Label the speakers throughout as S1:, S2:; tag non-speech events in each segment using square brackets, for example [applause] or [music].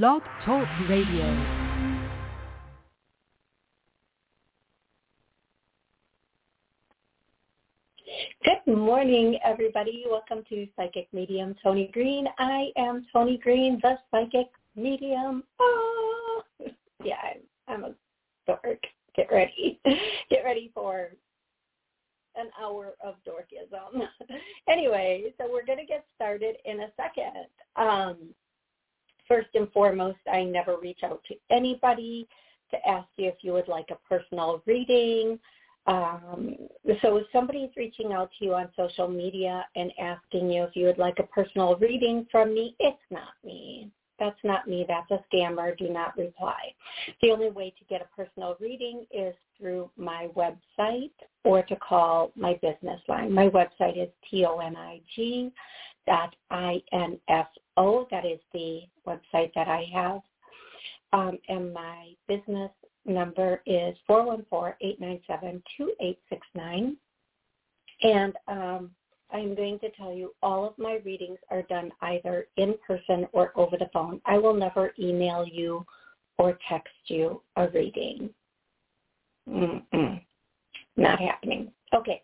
S1: Blog Talk Radio.
S2: Good morning, everybody. Welcome to Psychic Medium Toni Greene. I am Toni Greene, the Psychic Medium. Oh, [laughs] yeah, I'm, I'm a dork. Get ready. [laughs] Get ready for an hour of dorkism. [laughs] anyway, so we're going to get started in a second. Um, first and foremost, I never reach out to anybody to ask you if you would like a personal reading. Um, so if somebody's reaching out to you on social media and asking you if you would like a personal reading from me, it's not me. That's not me. That's a scammer. Do not reply. The only way to get a personal reading is through my website or to call my business line. My website is T-O-N-I-G dot I-N-F-O. That is the website that I have. Um, and my business number is 414-897-2869. And um, I'm going to tell you all of my readings are done either in person or over the phone. I will never email you or text you a reading. Mm-mm. Not happening. Okay.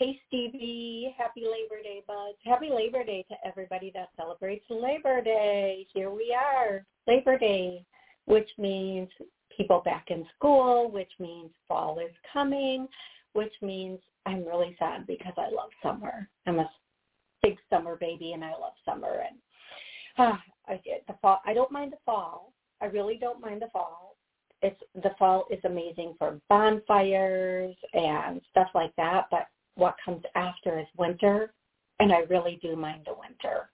S2: Hey Stevie, happy Labor Day, buds. Happy Labor Day to everybody that celebrates Labor Day. Here we are, Labor Day, which means people back in school, which means fall is coming, which means I'm really sad because I love summer. I'm a big summer baby and I love summer and ah, I the fall I don't mind the fall. I really don't mind the fall. It's the fall is amazing for bonfires and stuff like that, but what comes after is winter and I really do mind the winter.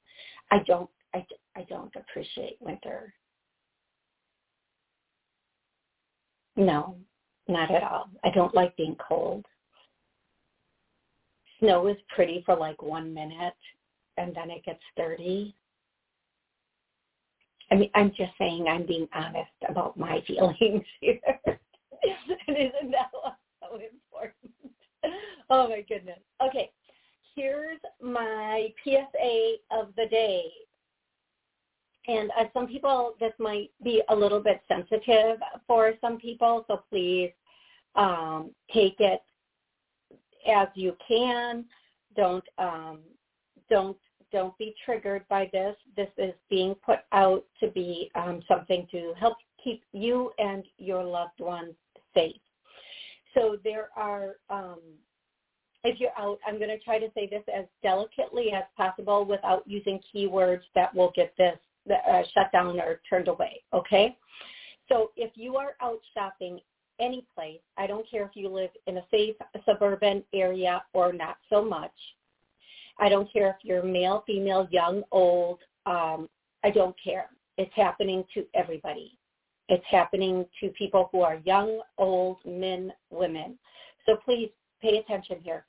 S2: I don't I, I don't appreciate winter. No, not at all. I don't like being cold snow is pretty for like one minute and then it gets dirty. I mean, I'm just saying I'm being honest about my [laughs] feelings here. and isn't that [laughs] so important? [laughs] Oh my goodness. Okay, here's my PSA of the day. And uh, some people, this might be a little bit sensitive for some people, so please um, take it as you can. Don't um, don't don't be triggered by this. This is being put out to be um, something to help keep you and your loved ones safe. So there are, um, if you're out, I'm going to try to say this as delicately as possible without using keywords that will get this uh, shut down or turned away. Okay. So if you are out shopping any place. I don't care if you live in a safe suburban area or not so much. I don't care if you're male, female, young, old. Um, I don't care. It's happening to everybody. It's happening to people who are young, old, men, women. So please pay attention here.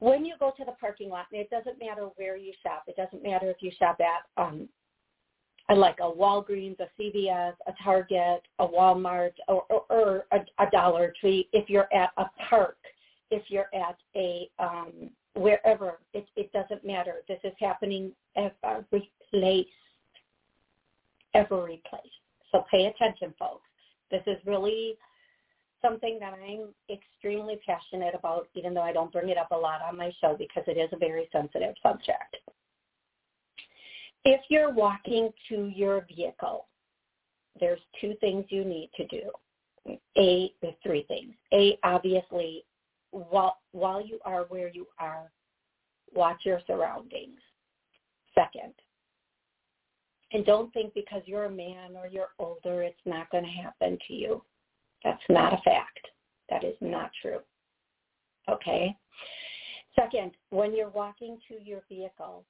S2: When you go to the parking lot, and it doesn't matter where you shop. It doesn't matter if you shop at um, like a Walgreens, a CVS, a Target, a Walmart, or, or, or a, a, Dollar Tree. If you're at a park, if you're at a um, wherever, it, it doesn't matter. This is happening every place, every place. So pay attention, folks. This is really something that I'm extremely passionate about, even though I don't bring it up a lot on my show because it is a very sensitive subject. If you're walking to your vehicle, there's two things you need to do. A, there's three things. A, obviously, while, while you are where you are, watch your surroundings. Second, and don't think because you're a man or you're older, it's not going to happen to you. That's not a fact. That is not true. Okay? Second, when you're walking to your vehicle,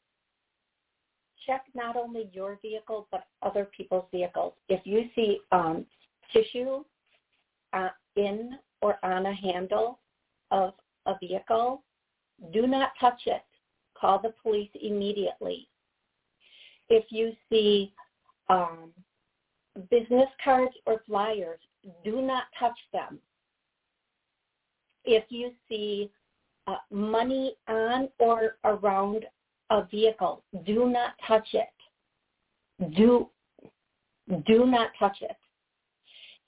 S2: check not only your vehicle but other people's vehicles. If you see um, tissue uh, in or on a handle of a vehicle, do not touch it. Call the police immediately. If you see um, business cards or flyers, do not touch them. If you see uh, money on or around a vehicle. Do not touch it. do do not touch it.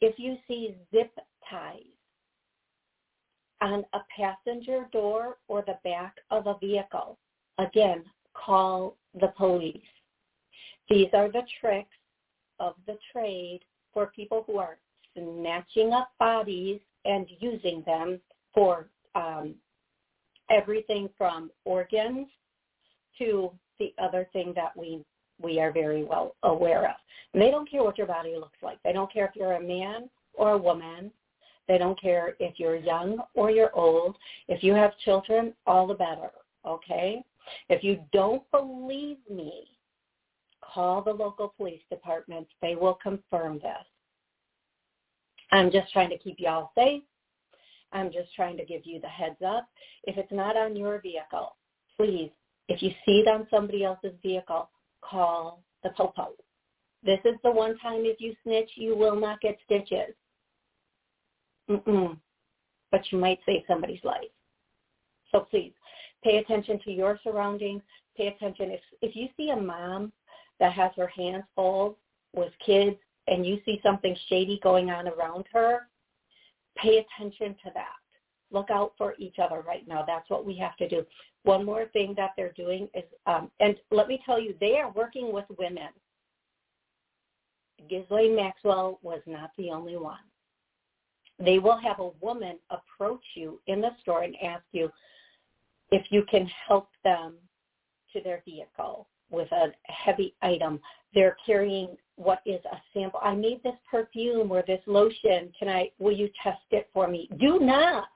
S2: If you see zip ties on a passenger door or the back of a vehicle, again, call the police. These are the tricks of the trade for people who are snatching up bodies and using them for um, everything from organs to the other thing that we we are very well aware of. And they don't care what your body looks like. They don't care if you're a man or a woman. They don't care if you're young or you're old. If you have children, all the better, okay? If you don't believe me, call the local police departments. They will confirm this. I'm just trying to keep y'all safe. I'm just trying to give you the heads up. If it's not on your vehicle, please, if you see it on somebody else's vehicle, call the popo. This is the one time if you snitch, you will not get stitches. Mm-mm. But you might save somebody's life. So please, pay attention to your surroundings. Pay attention. If, if you see a mom that has her hands full with kids and you see something shady going on around her, pay attention to that. Look out for each other right now. That's what we have to do. One more thing that they're doing is, um, and let me tell you, they are working with women. Ghislaine Maxwell was not the only one. They will have a woman approach you in the store and ask you if you can help them to their vehicle with a heavy item. They're carrying what is a sample. I made this perfume or this lotion. Can I, will you test it for me? Do not.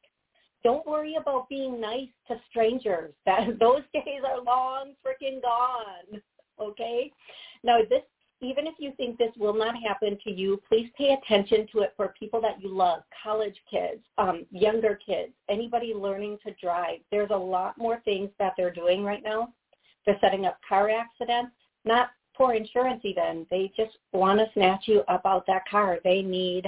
S2: Don't worry about being nice to strangers. [laughs] That those days are long freaking gone. Okay? Now this even if you think this will not happen to you, please pay attention to it for people that you love, college kids, um, younger kids, anybody learning to drive. There's a lot more things that they're doing right now. They're setting up car accidents, not for insurance even. They just want to snatch you up out that car. They need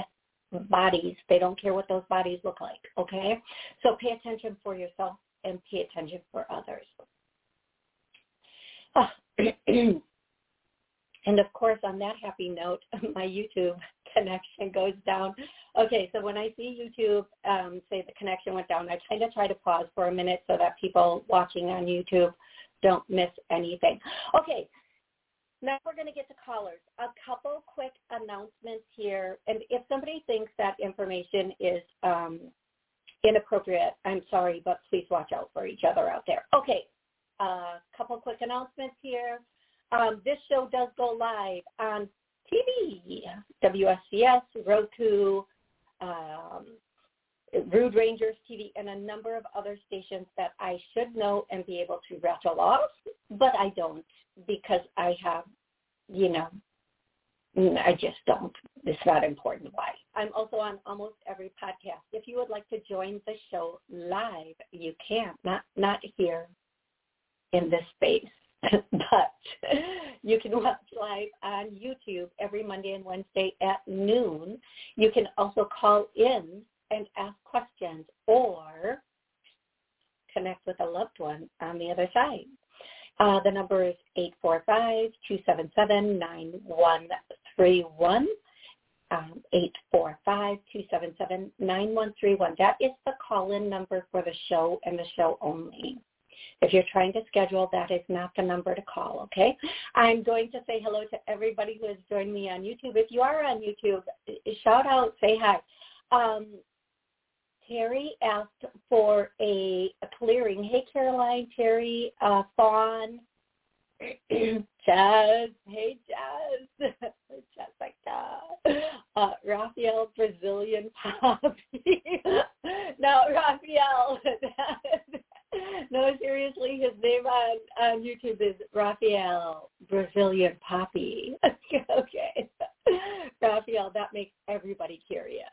S2: bodies. They don't care what those bodies look like, okay? So pay attention for yourself and pay attention for others. Oh. [clears throat] and of course, on that happy note, [laughs] my YouTube connection goes down. Okay, so when I see YouTube um, say the connection went down, I kind of try to pause for a minute so that people watching on YouTube don't miss anything. Okay, now we're going to get to callers. A couple quick announcements here. And if somebody thinks that information is um, inappropriate, I'm sorry, but please watch out for each other out there. Okay, a uh, couple quick announcements here. Um, this show does go live on TV, WSCS, Roku, um, Rude Rangers TV, and a number of other stations that I should know and be able to rattle off, but I don't because I have, you know, mm, I just don't. It's not important why. I'm also on almost every podcast. If you would like to join the show live, you can. Not not here in this space, [laughs] but you can watch live on YouTube every Monday and Wednesday at noon. You can also call in and ask questions or connect with a loved one on the other side. Uh, the number is 845-277-9131. Um, 845-277-9131. That is the call-in number for the show and the show only. If you're trying to schedule, that is not the number to call, okay? I'm going to say hello to everybody who has joined me on YouTube. If you are on YouTube, shout out, say hi. Um, Terry asked for a, a clearing. Hey, Caroline, Terry, uh, Fawn, [clears throat] Jazz. Hey, Jazz. [laughs] Jessica. Uh, Raphael, Brazilian Poppy. [laughs] no, Raphael. [laughs] no, seriously, his name on, on YouTube is Raphael, Brazilian Poppy. okay. Raphael, that makes everybody curious.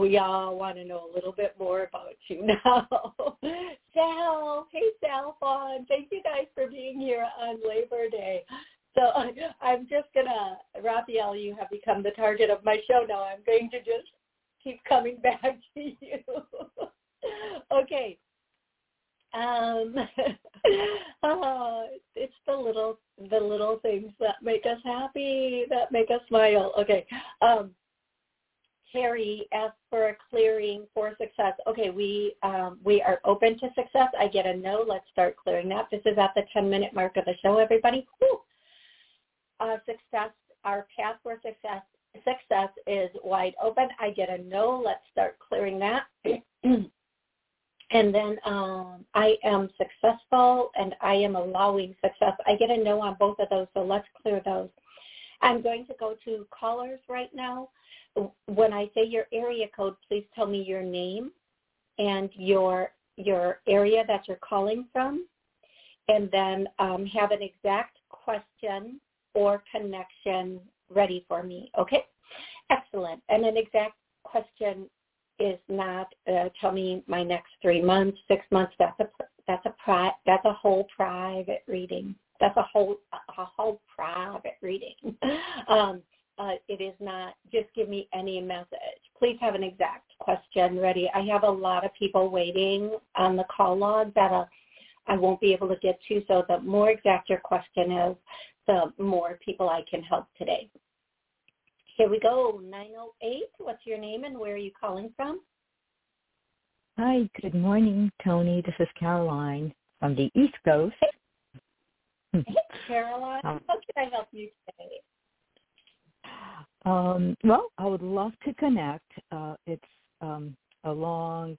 S2: We all want to know a little bit more about you now. [laughs] Sal, hey Sal Fawn, thank you guys for being here on Labor Day. So [laughs] I'm just gonna, Raphael, you have become the target of my show now. I'm going to just keep coming [laughs] back to you. okay. Um, uh, it's the little the little things that make us happy, that make us smile. Okay. Um, Terry asked for a clearing for success. Okay, we um, we are open to success. I get a no. Let's start clearing that. This is at the 10 minute mark of the show, everybody. Uh, success, our path for success success is wide open. I get a no. Let's start clearing that. [clears throat] and then um, I am successful and I am allowing success. I get a no on both of those, so let's clear those. I'm going to go to callers right now. When I say your area code, please tell me your name and your your area that you're calling from, and then um, have an exact question or connection ready for me. Okay, excellent. And an exact question is not uh, tell me my next three months, six months. That's a that's a pri- that's a whole private reading. That's a whole a whole private reading. [laughs] um, uh, it is not just give me any message. Please have an exact question ready. I have a lot of people waiting on the call log that uh, I won't be able to get to. So the more exact your question is, the more people I can help today. Here we go. 908. What's your name and where are you calling from?
S1: Hi, good morning, Toni. This is Caroline from the East Coast.
S2: Hey, Caroline. Um, How can I help you today?
S1: Um, well, I would love to connect. Uh, it's um, a long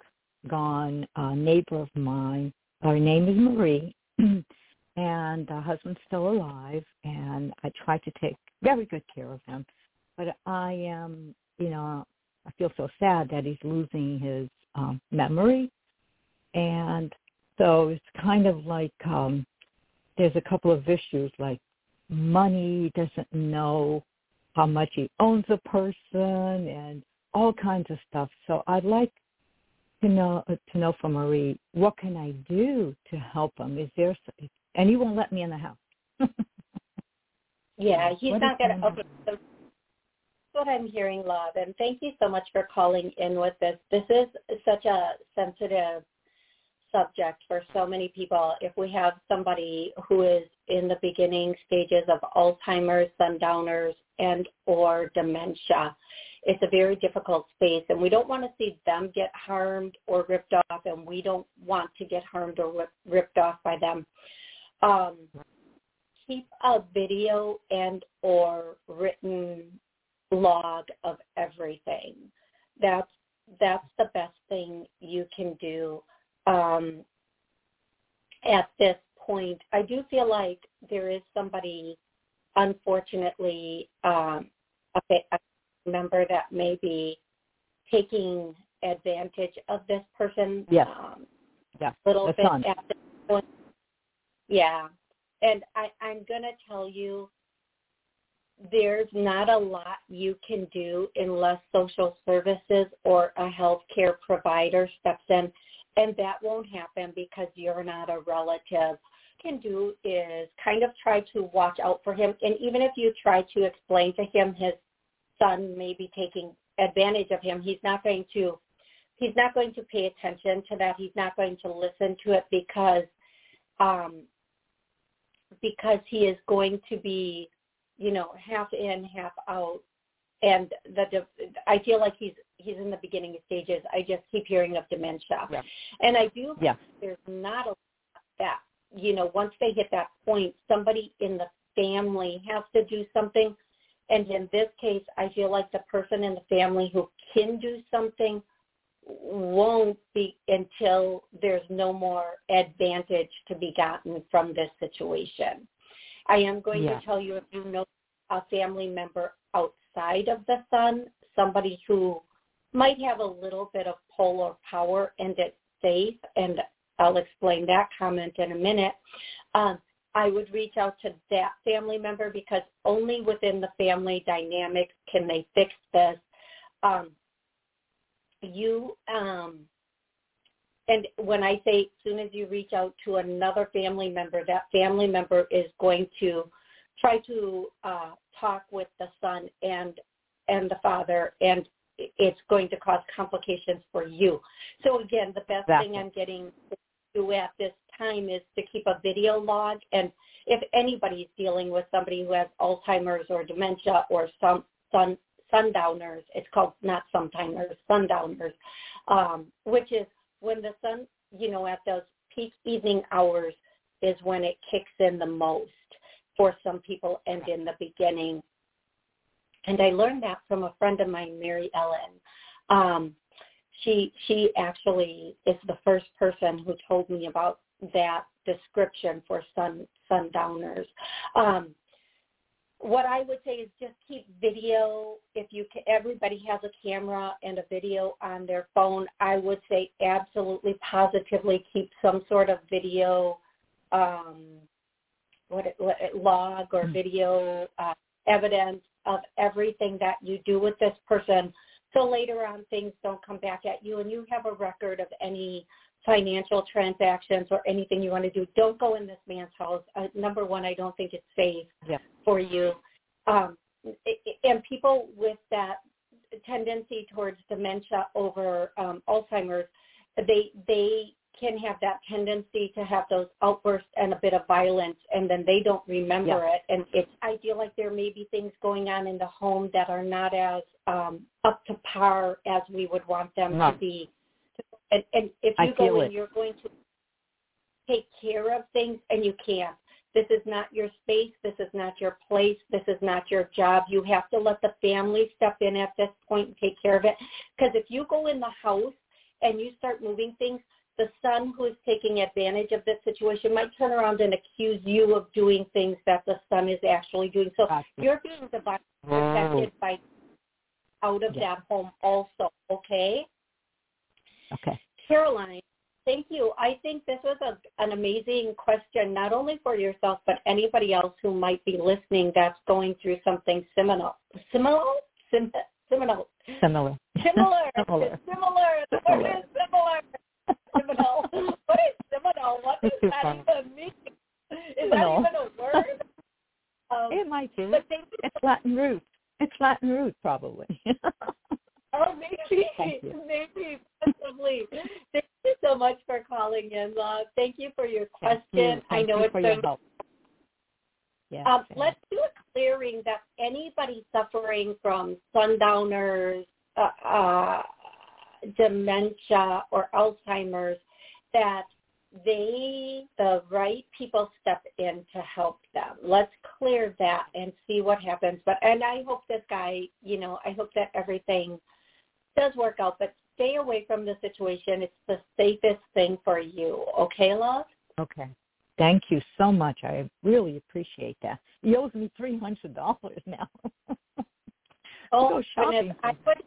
S1: gone uh, neighbor of mine. Her name is Marie, [clears throat] and her husband's still alive, and I try to take very good care of him but I am, you know, I feel so sad that he's losing his um, memory, and so it's kind of like um, there's a couple of issues like money doesn't know how much he owns a person and all kinds of stuff. So I'd like to know uh, to know from Marie what can I do to help him? Is there and he won't let me in the house.
S2: yeah, [laughs] he's what not going to. So what I'm hearing, love, and thank you so much for calling in with this. This is such a sensitive subject for so many people. If we have somebody who is in the beginning stages of Alzheimer's, sundowners, and or dementia, it's a very difficult space, and we don't want to see them get harmed or ripped off, and we don't want to get harmed or ripped off by them. Um, keep a video and or written log of everything. That's that's the best thing you can do um, at this point. I do feel like there is somebody, unfortunately, um, a, a member that may be taking advantage of this person.
S1: Yes. Um, yeah.
S2: Little
S1: bit
S2: at this point. Yeah. And I, I'm going to tell you there's not a lot you can do unless social services or a healthcare provider steps in. And that won't happen because you're not a relative. Can do is kind of try to watch out for him. And even if you try to explain to him his son may be taking advantage of him, he's not going to he's not going to pay attention to that. He's not going to listen to it because um because he is going to be you know, half in, half out. And the, I feel like he's he's in the beginning stages. I just keep hearing of dementia,
S1: yeah.
S2: and I do.
S1: Yeah.
S2: There's not a lot of that you know once they hit that point, somebody in the family has to do something. And in this case, I feel like the person in the family who can do something won't be until there's no more advantage to be gotten from this situation. I am going
S1: yeah.
S2: to tell you if you know a family member outside of the son, somebody who might have a little bit of pull or power and it's safe, and I'll explain that comment in a minute. Um, I would reach out to that family member because only within the family dynamics can they fix this. Um, you um, and when I say as soon as you reach out to another family member, that family member is going to try to uh, talk with the son and and the father, and it's going to cause complications for you. So again, the best
S1: exactly.
S2: thing I'm getting do at this time is to keep a video log. And if anybody's dealing with somebody who has Alzheimer's or dementia or some sun, sundowners, it's called not sometimers, sundowners, um, which is when the sun, you know, at those peak evening hours is when it kicks in the most for some people and in the beginning. And I learned that from a friend of mine, Mary Ellen. Um, she she actually is the first person who told me about that description for sun sundowners. Um, what I would say is just keep video. If you can, everybody has a camera and a video on their phone, I would say absolutely positively keep some sort of video um, what it, log or hmm. video uh, evidence of everything that you do with this person so later on things don't come back at you and you have a record of any financial transactions or anything you want to do. Don't go in this man's house. Uh, number one i don't think it's safe yeah. for you. Um, and people with that tendency towards dementia over um, alzheimer's they they can have that tendency to have those outbursts and a bit of violence and then they don't remember yeah. it. And it's i feel like there may be things going on in the home that are not as um up to par as we would want them no. to be. And, and if you I go in you're going to take care of things and you can't. This is not your space. This is not your place. This is not your job. You have to let the family step in at this point and take care of it. Because if you go in the house and you start moving things the son who is taking advantage of this situation might turn around and accuse you of doing things that the son is actually doing. So gotcha. you're being protected oh. by out of yeah. that home also, okay?
S1: Okay.
S2: Caroline, thank you. I think this was a, an amazing question, not only for yourself, but anybody else who might be listening that's going through something similar. Similar? Sim- similar.
S1: Similar. [laughs]
S2: Similar. similar. Similar. similar. similar. Seminole. [laughs] What is Seminole? What does that even mean? Is Seminole. that even a word?
S1: Um, it might be. But it's Latin root. It's Latin root, probably. [laughs]
S2: oh, maybe, maybe, possibly. Thank you so much for calling in, love. Thank you for your question.
S1: Thank
S2: I know
S1: it's
S2: been.
S1: Yes,
S2: um, let's do a clearing that anybody suffering from sundowners, uh, uh, dementia or Alzheimer's that they, the right people step in to help them. Let's clear that and see what happens. But, and I hope this guy, you know, I hope that everything does work out, but stay away from the situation. It's the safest thing for you. Okay, love?
S1: Okay. Thank you so much. I really appreciate that. He owes me three hundred dollars now. [laughs]
S2: oh, goodness. I would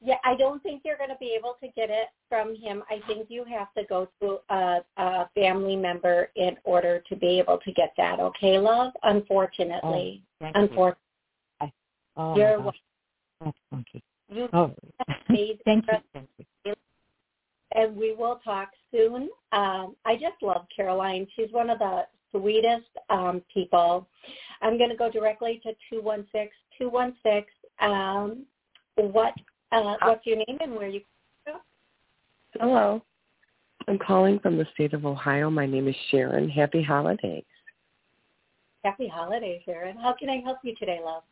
S2: yeah, I don't think you're going to be able to get it from him. I think you have to go to a, a family member in order to be able to get that. Okay, love? Unfortunately.
S1: Oh,
S2: Unfortunately.
S1: You. Oh,
S2: you're welcome.
S1: That's funky.
S2: You
S1: oh. [laughs] thank you. Thank you.
S2: And we will talk soon. Um, I just love Caroline. She's one of the sweetest um, people. I'm going to go directly to 216 216. Um, what uh, what's your name and where you from?
S3: Hello. I'm calling from the state of Ohio. My name is Sharon. Happy holidays.
S2: Happy holidays, Sharon. How can I help you today, love?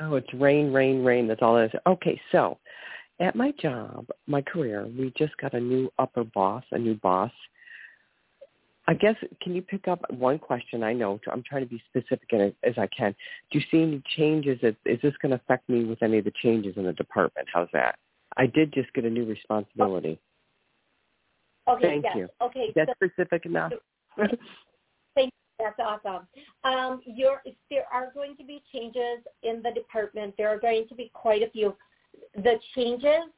S3: Oh, it's rain, rain, rain. That's all it is. Okay, so at my job, my career, we just got a new upper boss, a new boss. I guess, can you pick up one question? I know I'm trying to be specific as, as I can. Do you see any changes? Is, is this going to affect me with any of the changes in the department? How's that? I did just get a new responsibility.
S2: Okay,
S3: Thank
S2: yes.
S3: you.
S2: Okay,
S3: is that so, specific enough? [laughs]
S2: Thank you. That's awesome. Um, there are going to be changes in the department. There are going to be quite a few. The changes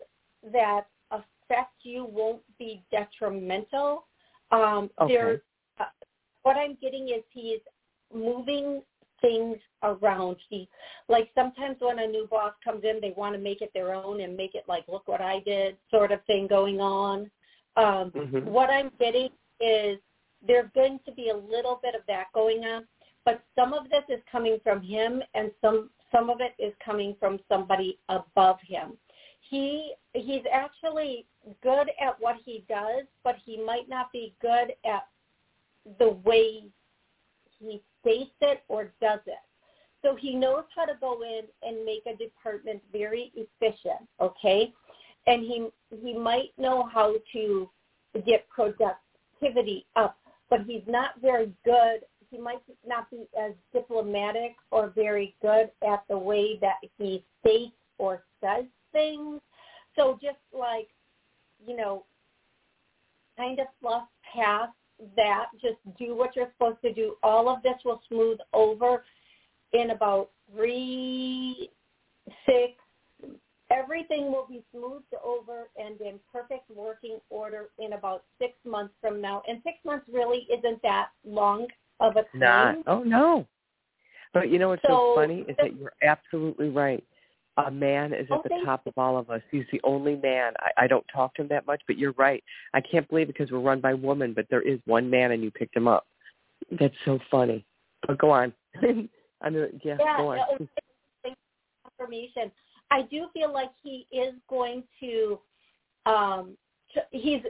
S2: that affect you won't be detrimental um,
S3: okay. There,
S2: uh, what I'm getting is he's moving things around. He like sometimes when a new boss comes in, they want to make it their own and make it like, look what I did, sort of thing going on. Um, mm-hmm. What I'm getting is there's going to be a little bit of that going on, but some of this is coming from him, and some some of it is coming from somebody above him. He he's actually good at what he does, but he might not be good at the way he states it or does it. So he knows how to go in and make a department very efficient, okay? And he he might know how to get productivity up, but he's not very good. He might not be as diplomatic or very good at the way that he states or says things. So just like, you know, kind of fluff past that. Just do what you're supposed to do. All of this will smooth over in about three, six, everything will be smoothed over and in perfect working order in about six months from now. And six months really isn't that long of a
S3: time. Not. Oh no. But you know what's so, so funny is that you're absolutely right. A man is at oh, the top of all of us. He's the only man. I, I don't talk to him that much, but you're right. I can't believe it because we're run by women, but there is one man and you picked him up. That's so funny. But go on. [laughs] I mean, yeah,
S2: yeah,
S3: go on.
S2: Information. I do feel like he is going to. Um, he's.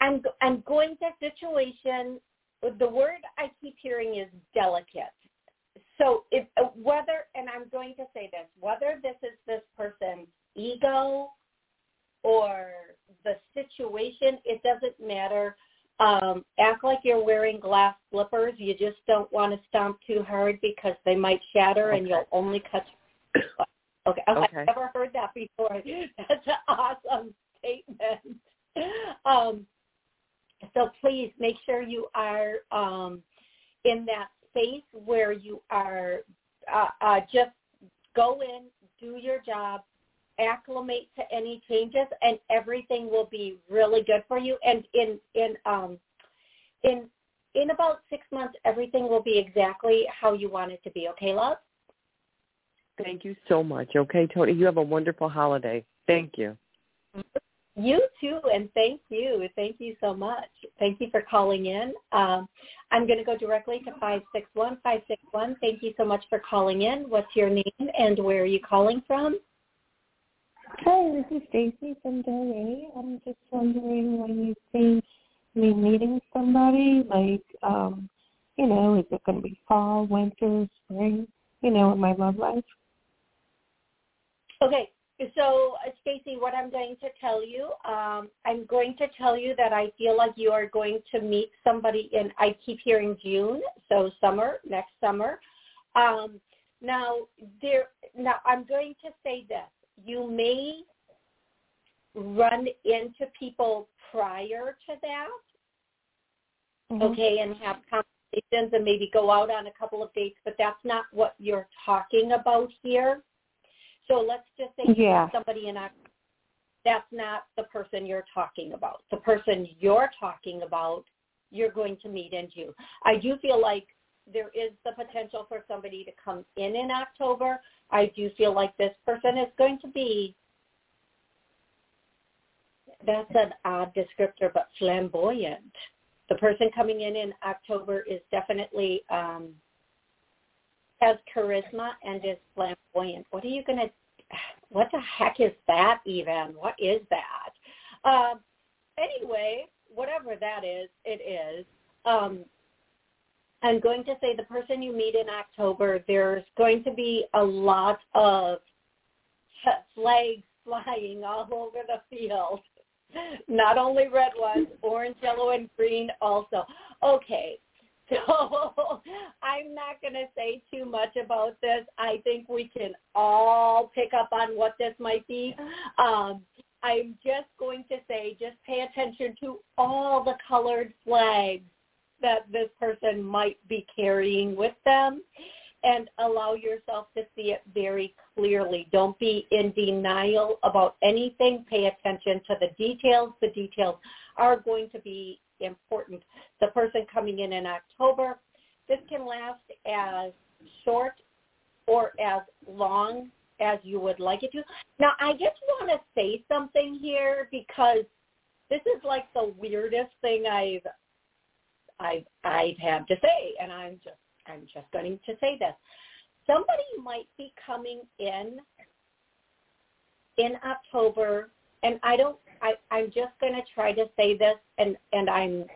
S2: I'm. I'm going to situation. The word I keep hearing is delicate so if uh, whether and I'm going to say this, whether this is this person's ego or the situation, it doesn't matter. Um, act like you're wearing glass slippers. You just don't want to stomp too hard because they might shatter okay. and you'll only cut. [coughs] Okay. okay. I've never heard that before. [laughs] That's an awesome statement. Um, so please make sure you are um, in that space where you are uh, uh, just go in, do your job, acclimate to any changes, and everything will be really good for you. And in in um, in in about six months, everything will be exactly how you want it to be. Okay, love.
S3: Thank you so much. Okay, Toni, you have a wonderful holiday. Thank you.
S2: You too, and thank you. Thank you so much. Thank you for calling in. Um, I'm going to go directly to 561 561. Thank you so much for calling in. What's your name and where are you calling from?
S4: Hi, this is Stacy from Delray. I'm just wondering when you think me meeting somebody, like, um, you know, is it going to be fall, winter, spring, you know, in my love life?
S2: Okay, so, uh, Stacy, what I'm going to tell you, um, I'm going to tell you that I feel like you are going to meet somebody in. I keep hearing June, so summer, next summer. Um, now, there. Now, I'm going to say this: you may run into people prior to that, mm-hmm. okay, and have conversations and maybe go out on a couple of dates, but that's not what you're talking about here. So let's just say yeah. somebody in a that's not the person you're talking about. The person you're talking about, you're going to meet in June. I do feel like there is the potential for somebody to come in in October. I do feel like this person is going to be, that's an odd descriptor, but flamboyant. The person coming in in October is definitely um, has charisma and is flamboyant. What are you going to, what the heck is that even? What is that? Um, anyway, whatever that is, it is. Um, I'm going to say the person you meet in October, there's going to be a lot of flags [laughs] flying all over the field. Not only red ones, orange, yellow, and green also. Okay, [laughs] So I'm not going to say too much about this. I think we can all pick up on what this might be. Um, I'm just going to say just pay attention to all the colored flags that this person might be carrying with them and allow yourself to see it very clearly. Don't be in denial about anything. Pay attention to the details. The details are going to be important. The person coming in in October, this can last as short or as long as you would like it to. Now, I just want to say something here because this is like the weirdest thing I've I've I've had to say, and I'm just I'm just going to say this. Somebody might be coming in in October, and I don't. I, I'm just going to try to say this, and and I'm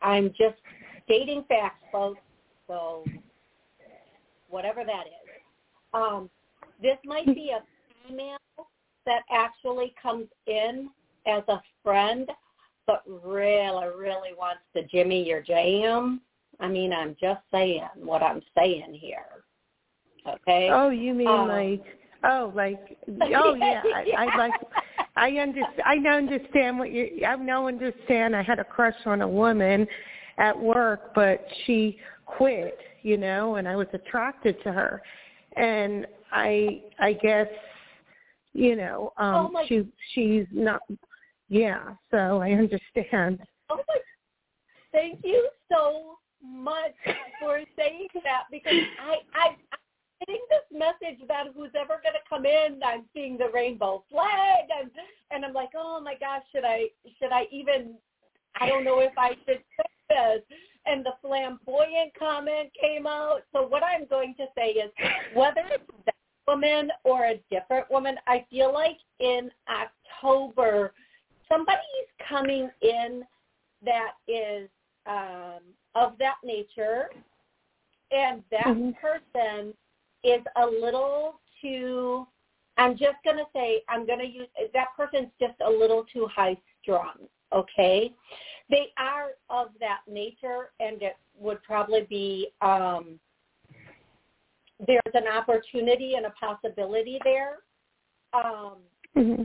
S2: I'm just stating facts, folks. So whatever that is, um, this might be a female that actually comes in as a friend, but really, really wants to Jimmy your jam. I mean, I'm just saying what I'm saying here. Okay.
S4: Oh, you mean um, like oh, like oh yeah, I, I like [laughs] I understand. I now understand what you. I now understand. I had a crush on a woman at work, but she quit. You know, and I was attracted to her, and I I guess you know um
S2: oh
S4: she she's not yeah so i understand
S2: oh my thank you so much for saying that because i i I'm getting this message that who's ever going to come in, I'm seeing the rainbow flag, and and I'm like, oh my gosh, should I should I even? I don't know if I should say this. And the flamboyant comment came out. So what I'm going to say is, whether it's that woman or a different woman. I feel like in October, somebody's coming in that is um, of that nature, and that mm-hmm. person is a little too. I'm just going to say I'm going to use that person's just a little too high strung. Okay, they are of that nature, and it would probably be um, there's an opportunity and a possibility there. Um,
S4: mm-hmm.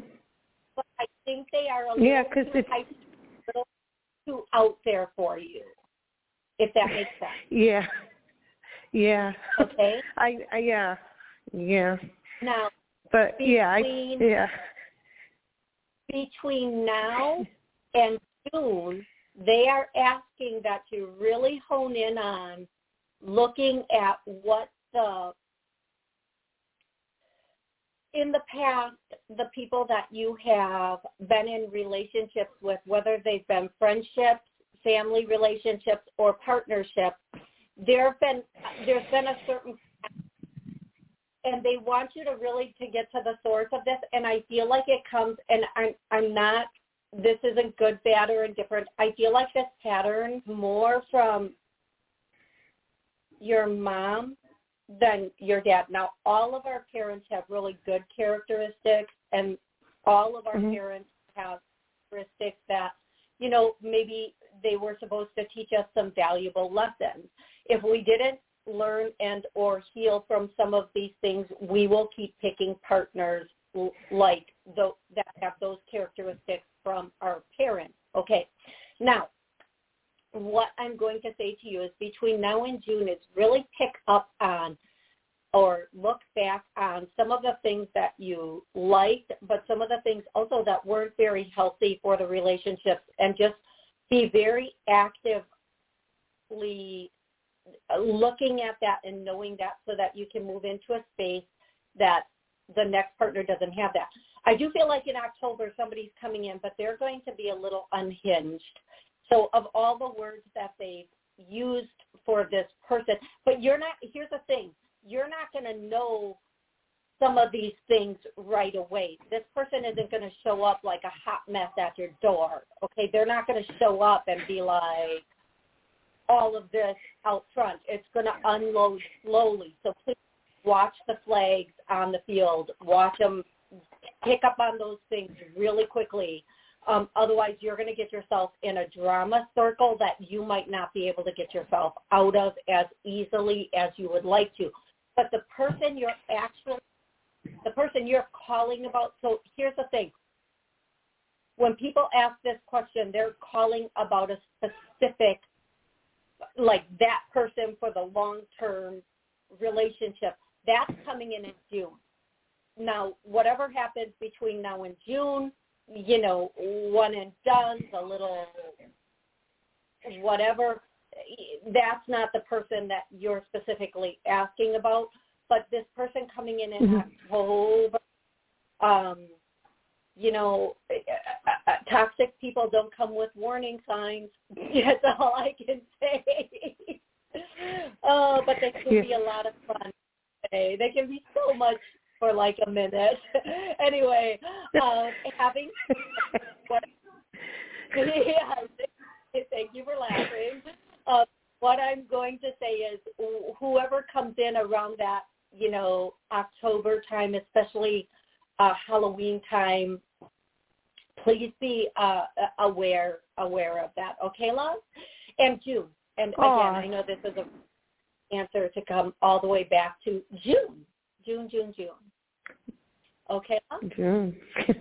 S2: But I think they are a little,
S4: yeah, cause
S2: too,
S4: it's...
S2: little too out there for you, if that makes sense.
S4: Yeah. Yeah.
S2: Okay. [laughs]
S4: I, I yeah. Yeah.
S2: Now,
S4: but
S2: between,
S4: yeah, I, yeah.
S2: Between now and June, they are asking that you really hone in on looking at what the in the past, the people that you have been in relationships with, whether they've been friendships, family relationships, or partnerships, there have been there's been a certain and they want you to really to get to the source of this and I feel like it comes and I'm I'm not this isn't good, bad or indifferent. I feel like this pattern more from your mom than your dad. Now, all of our parents have really good characteristics, and all of our
S4: mm-hmm.
S2: parents have characteristics that, you know, maybe they were supposed to teach us some valuable lessons. If we didn't learn and or heal from some of these things, we will keep picking partners like the, that have those characteristics from our parents. Okay. Now, what I'm going to say to you is between now and June is really pick up on or look back on some of the things that you liked, but some of the things also that weren't very healthy for the relationships and just be very actively looking at that and knowing that so that you can move into a space that the next partner doesn't have that. I do feel like in October somebody's coming in, but they're going to be a little unhinged so of all the words that they've used for this person, but you're not, here's the thing, you're not going to know some of these things right away. This person isn't going to show up like a hot mess at your door. Okay, they're not going to show up and be like all of this out front. It's going to unload slowly. So please watch the flags on the field. Watch them pick up on those things really quickly um, otherwise, you're going to get yourself in a drama circle that you might not be able to get yourself out of as easily as you would like to. But the person you're actually, the person you're calling about, so here's the thing. When people ask this question, they're calling about a specific, like that person for the long-term relationship. That's coming in in June. Now, whatever happens between now and June, you know, one and done, a little whatever. That's not the person that you're specifically asking about, but this person coming in in mm-hmm. October, um, you know, uh, uh, toxic people don't come with warning signs. [laughs] That's all I can say. [laughs] oh, but they can yeah. be a lot of fun. They can be so much for like a minute. [laughs] anyway, um, having what, yeah, thank you for laughing. Uh, what I'm going to say is whoever comes in around that, you know, October time, especially uh, Halloween time, please be uh, aware aware of that. Okay, love? And June. And again, I know this is a answer to come all the way back to June. June, June, June. Okay, love?
S4: June. [laughs]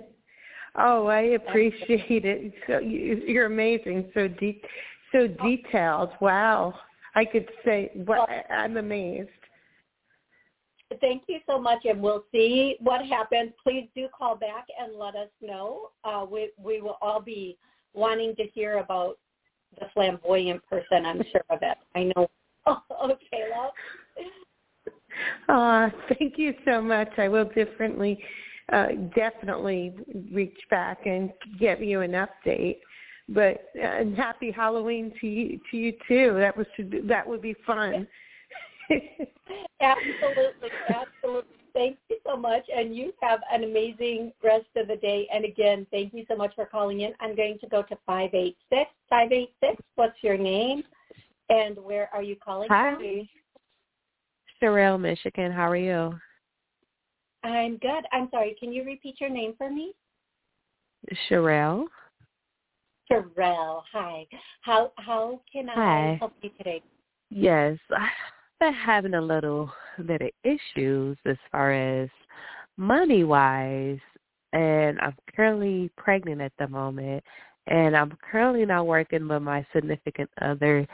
S4: oh, I appreciate it. So you, you're amazing. So deep, so detailed. Wow. I could say, well, I'm amazed.
S2: Thank you so much, and we'll see what happens. Please do call back and let us know. Uh, we we will all be wanting to hear about the flamboyant person. I'm sure of it. I know. Oh, [laughs] okay, love.
S4: Uh, [laughs] thank you so much. I will definitely, uh, definitely reach back and give you an update. But uh, happy Halloween to you to you too. That was that would be fun.
S2: Absolutely, absolutely. Thank you so much, and you have an amazing rest of the day. And again, thank you so much for calling in. I'm going to go to five eight six five eight six. What's your name, and where are you calling
S5: Hi.
S2: from?
S5: Sherelle, Michigan. How are you?
S2: I'm good. I'm sorry. Can you repeat your name for me?
S5: Sherelle.
S2: Sherelle, hi. How how can I
S5: hi.
S2: help you today?
S5: Yes, been having a little bit of issues as far as money wise and I'm currently pregnant at the moment and I'm currently not working but my significant other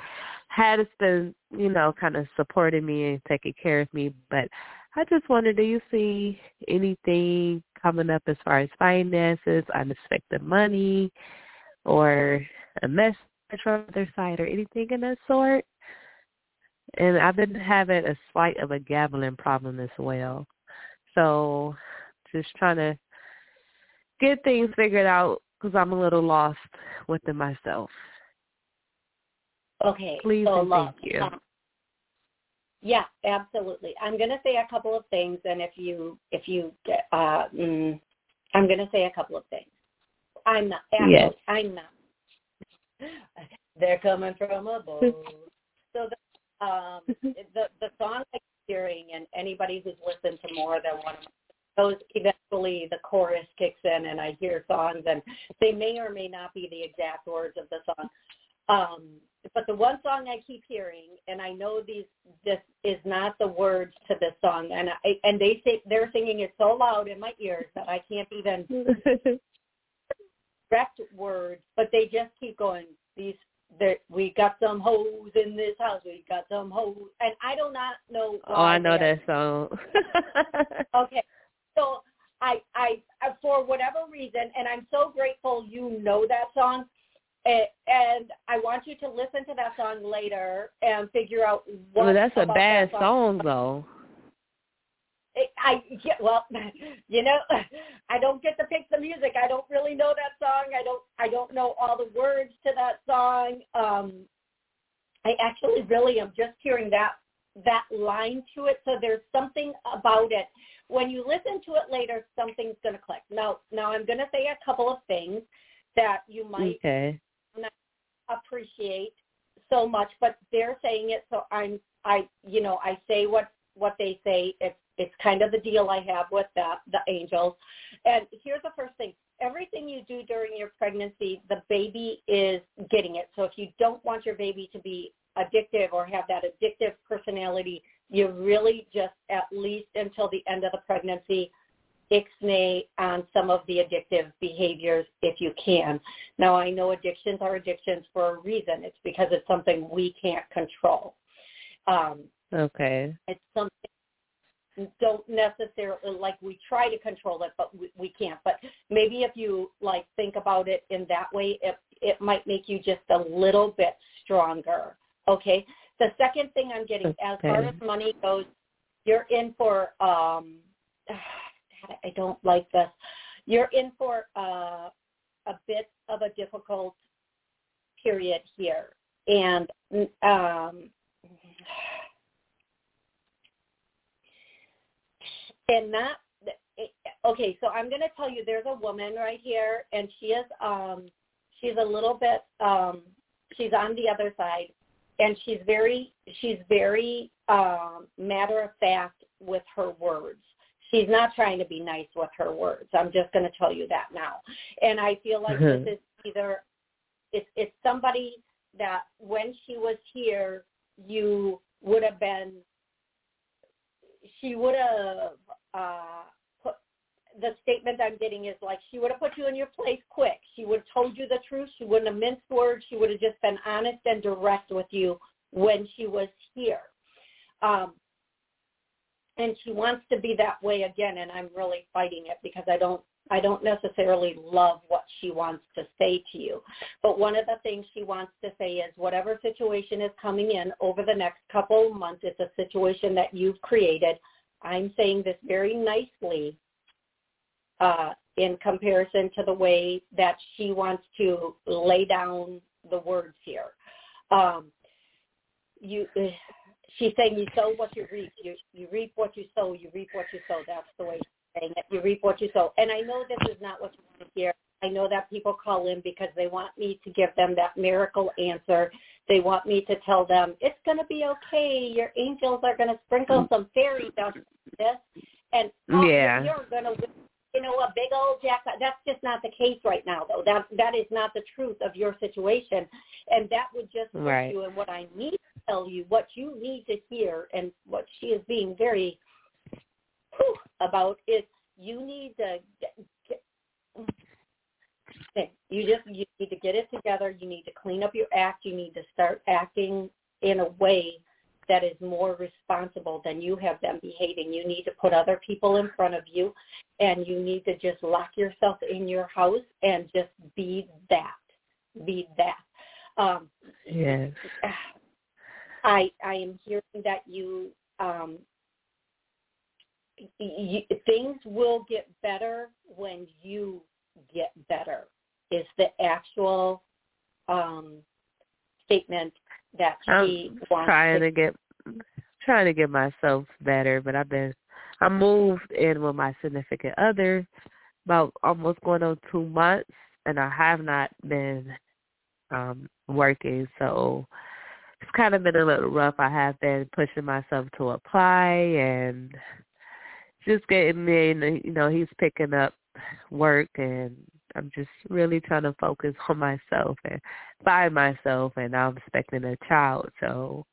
S5: has been, you know, kind of supporting me and taking care of me. But I just wonder, do you see anything coming up as far as finances, unexpected money or a message from their side or anything in that sort? And I've been having a slight of a gambling problem as well. So just trying to get things figured out because I'm a little lost within myself.
S2: Okay.
S5: Please
S2: so
S5: and thank you. Um,
S2: yeah, absolutely. I'm going to say a couple of things, and if you if you uh, mm, I'm going to say a couple of things. I'm not. Actually,
S5: yes.
S2: I'm not. [laughs] They're coming from above. so the um, [laughs] the the song I'm hearing, and anybody who's listened to more than one those, eventually the chorus kicks in, and I hear songs, and they may or may not be the exact words of the song. Um, but the one song I keep hearing, and I know these this is not the words to this song, and I and they say they're singing it so loud in my ears that I can't even [laughs] correct words, but they just keep going. These that we got some hoes in this house. We got some hoes, and I do not know.
S5: oh, I know that song. [laughs]
S2: okay, so I, I, uh, for whatever reason, and I'm so grateful you know that song, and I want you to listen to that song later and figure out what.
S5: Well, that's a bad
S2: that
S5: song, song though.
S2: I get well, [laughs] you know, [laughs] I don't get to pick the music. I don't really know that song. I don't I don't know all the words to that song. Um I actually really am just hearing that that line to it. So there's something about it. When you listen to it later, something's going to click. Now, now I'm going to say a couple of things that you might
S5: okay.
S2: not appreciate so much, but they're saying it, so I'm I you know I say what what they say. It's it's kind of the deal I have with the, the angels. And here's the first thing. Everything you do during your pregnancy, the baby is getting it. So if you don't want your baby to be addictive or have that addictive personality, you really just at least until the end of the pregnancy ixnay on some of the addictive behaviors if you can. Now I know addictions are addictions for a reason. It's because it's something we can't control. Um,
S5: okay.
S2: It's something don't necessarily like we try to control it but we, we can't. But maybe if you like think about it in that way it it might make you just a little bit stronger okay? The second thing i'm getting okay. as far as money goes you're in for um [sighs] i don't like this. You're in for uh a bit of a difficult period here. And um and not okay, so I'm going to tell you there's a woman right here, and she is um, she's a little bit um, she's on the other side, and she's very she's very um, matter of fact with her words. She's not trying to be nice with her words. I'm just going to tell you that now. And I feel like
S3: Mhm.
S2: this is either it's it's somebody that when she was here, you would have been she would have uh put the statement I'm getting is like she would have put you in your place quick. She would have told you the truth. She wouldn't have minced words. She would have just been honest and direct with you when she was here. Um, and she wants to be that way again, and I'm really fighting it because I don't I don't necessarily love what she wants to say to you. But one of the things she wants to say is whatever situation is coming in over the next couple of months, it's a situation that you've created. I'm saying this very nicely uh, in comparison to the way that she wants to lay down the words here. Um, you, [sighs] she's saying you sow what you reap. You you reap what you sow. You reap what you sow. That's the way she's saying it. You reap what you sow. And I know this is not what you want to hear. I know that people call in because they want me to give them that miracle answer. They want me to tell them it's going to be okay. Your angels are going to sprinkle mm. some fairy dust this, and oh,
S5: Yeah.
S2: you're going to you know, a big old jackpot. That's just not the case right now, though. That that is not the truth of your situation, and that would just put
S5: Right.
S2: you. And what I need to tell you, what you need to hear, and what she is being very whew, about is you need to get, get, okay, you just you need to get it together. You need to clean up your act. You need to start acting in a way that is more responsible than you have been behaving. You need to put other people in front of you and you need to just lock yourself in your house and just be that. Be that. Um
S5: Yes. [sighs]
S2: I I am hearing that you um y- y- things will get better when you get better is the actual um statement that she
S5: I'm
S2: wants
S5: trying
S2: to
S5: to get trying to get myself better, but I've been I moved in with my significant other about almost going on two months and I have not been um working so it's kind of been a little rough. I have been pushing myself to apply and just getting in you know, he's picking up work and I'm just really trying to focus on myself and by myself and I'm expecting a child so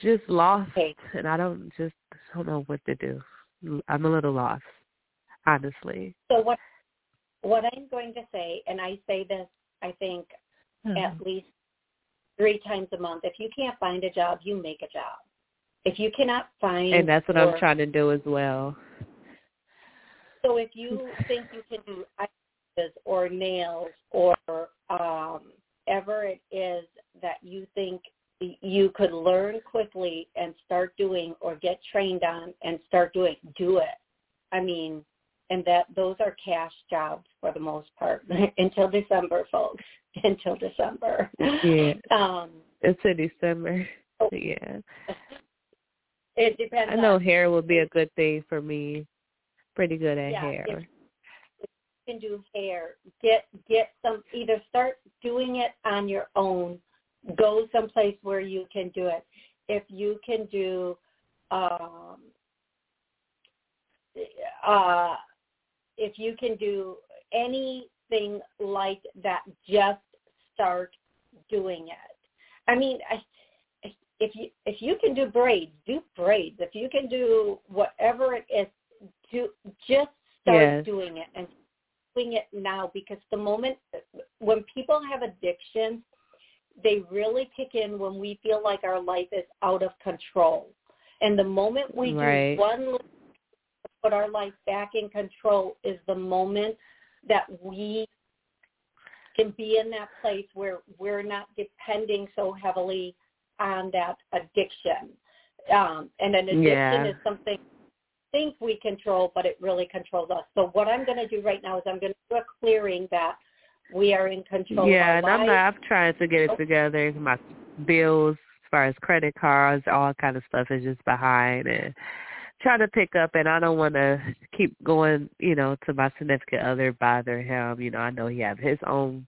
S5: just lost
S2: Okay.
S5: and I don't just don't know what to do. I'm a little lost, honestly.
S2: So what what I'm going to say, and I say this, I think
S5: Mm-hmm.
S2: at least three times a month. If you can't find a job, you make a job. If you cannot find,
S5: And that's what I'm trying to do as well.
S2: So if you think you can do eyelashes or nails or um, ever it is that you think you could learn quickly and start doing or get trained on and start doing, do it. I mean, and that those are cash jobs for the most part [laughs] until December, folks. [laughs] Until December.
S5: Yeah. [laughs]
S2: Um,
S5: It's in December.
S2: Oh.
S5: Yeah.
S2: it depends.
S5: I know
S2: on,
S5: hair would be a good thing for me. Pretty good at
S2: Yeah,
S5: hair.
S2: if- can do hair. Get get some. Either start doing it on your own. Go someplace where you can do it. If you can do, um, uh, if you can do anything like that, just start doing it. I mean, I, if you if you can do braids, do braids. If you can do whatever it is, do just start
S5: Yes.
S2: doing it and doing it now because the moment when people have addiction, they really kick in when we feel like our life is out of control. And the moment we
S5: Right.
S2: do one little to put our life back in control is the moment that we can be in that place where we're not depending so heavily on that addiction. Um, and an addiction
S5: Yeah.
S2: is something think we control, but it really controls us. So what I'm going to do right now is I'm going to do a clearing that we are in control
S5: yeah,
S2: of
S5: and
S2: our
S5: I'm not, I'm trying to get it together. My bills, as far as credit cards, all kind of stuff is just behind and trying to pick up. And I don't want to keep going, you know, to my significant other bother him. You know, I know he have his own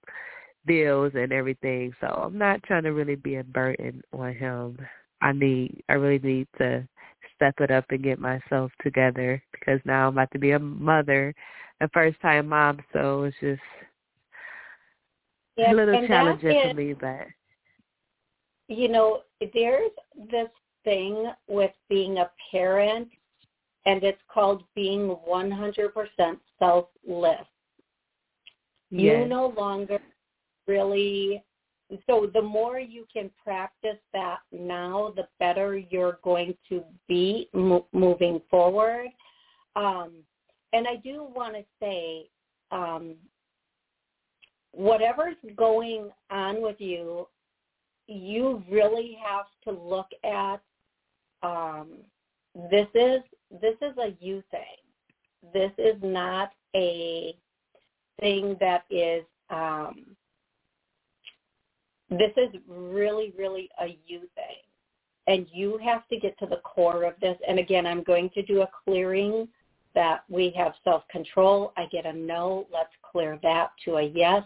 S5: bills and everything, so I'm not trying to really be a burden on him. I need, I really need to step it up and get myself together because now I'm about to be a mother, a first time mom, so it's just a little challenging
S2: is,
S5: for me, but
S2: you know, there's this thing with being a parent and it's called being 100% selfless.
S5: yes.
S2: You no longer really so the more you can practice that now, the better you're going to be mo- moving forward. Um, and I do want to say, um, whatever's going on with you, you really have to look at um, this is this is a you thing. This is not a thing that is um, this is really, really a you thing. And you have to get to the core of this. And again, I'm going to do a clearing that we have self-control. I get a no. Let's clear that to a yes.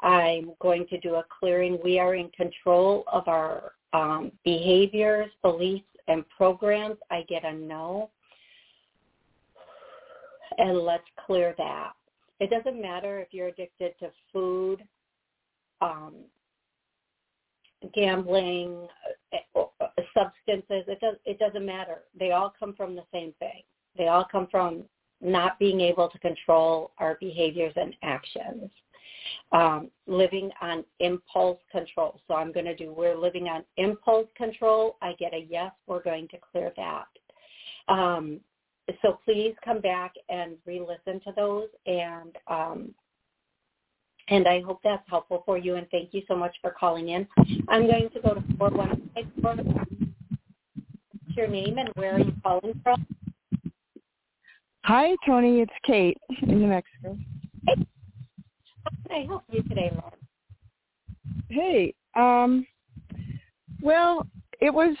S2: I'm going to do a clearing. We are in control of our um, behaviors, beliefs, and programs. I get a no. And let's clear that. It doesn't matter if you're addicted to food, um, gambling, uh, uh, substances. It does. It doesn't matter. They all come from the same thing. They all come from not being able to control our behaviors and actions. Um, living on impulse control. So I'm going to do, we're living on impulse control. I get a yes. We're going to clear that. Um, so please come back and re-listen to those and um, and I hope that's helpful for you and thank you so much for calling in. I'm going to go to 415 your name and where are you calling from?
S6: Hi, Toni. It's Kate in New Mexico.
S2: Hey. How can I help you today, Lauren?
S6: Hey, um, well, it was,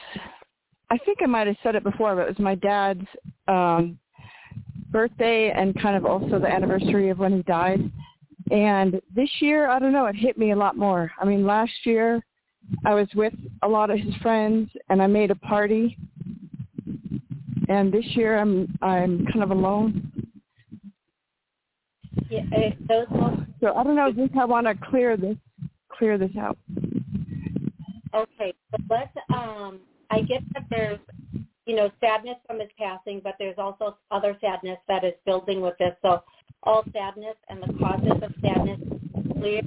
S6: I think I might have said it before, but it was my dad's um, birthday and kind of also the anniversary of when he died. And this year, I don't know, it hit me a lot more. I mean, last year I was with a lot of his friends and I made a party. And this year I'm I'm kind of alone.
S2: Yeah, those
S6: So I don't know, just I want to clear this clear this out.
S2: okay, so let's, um, I get that there's, you know, sadness from his passing, but there's also other sadness that is building with this. So all sadness and the causes of sadness clear.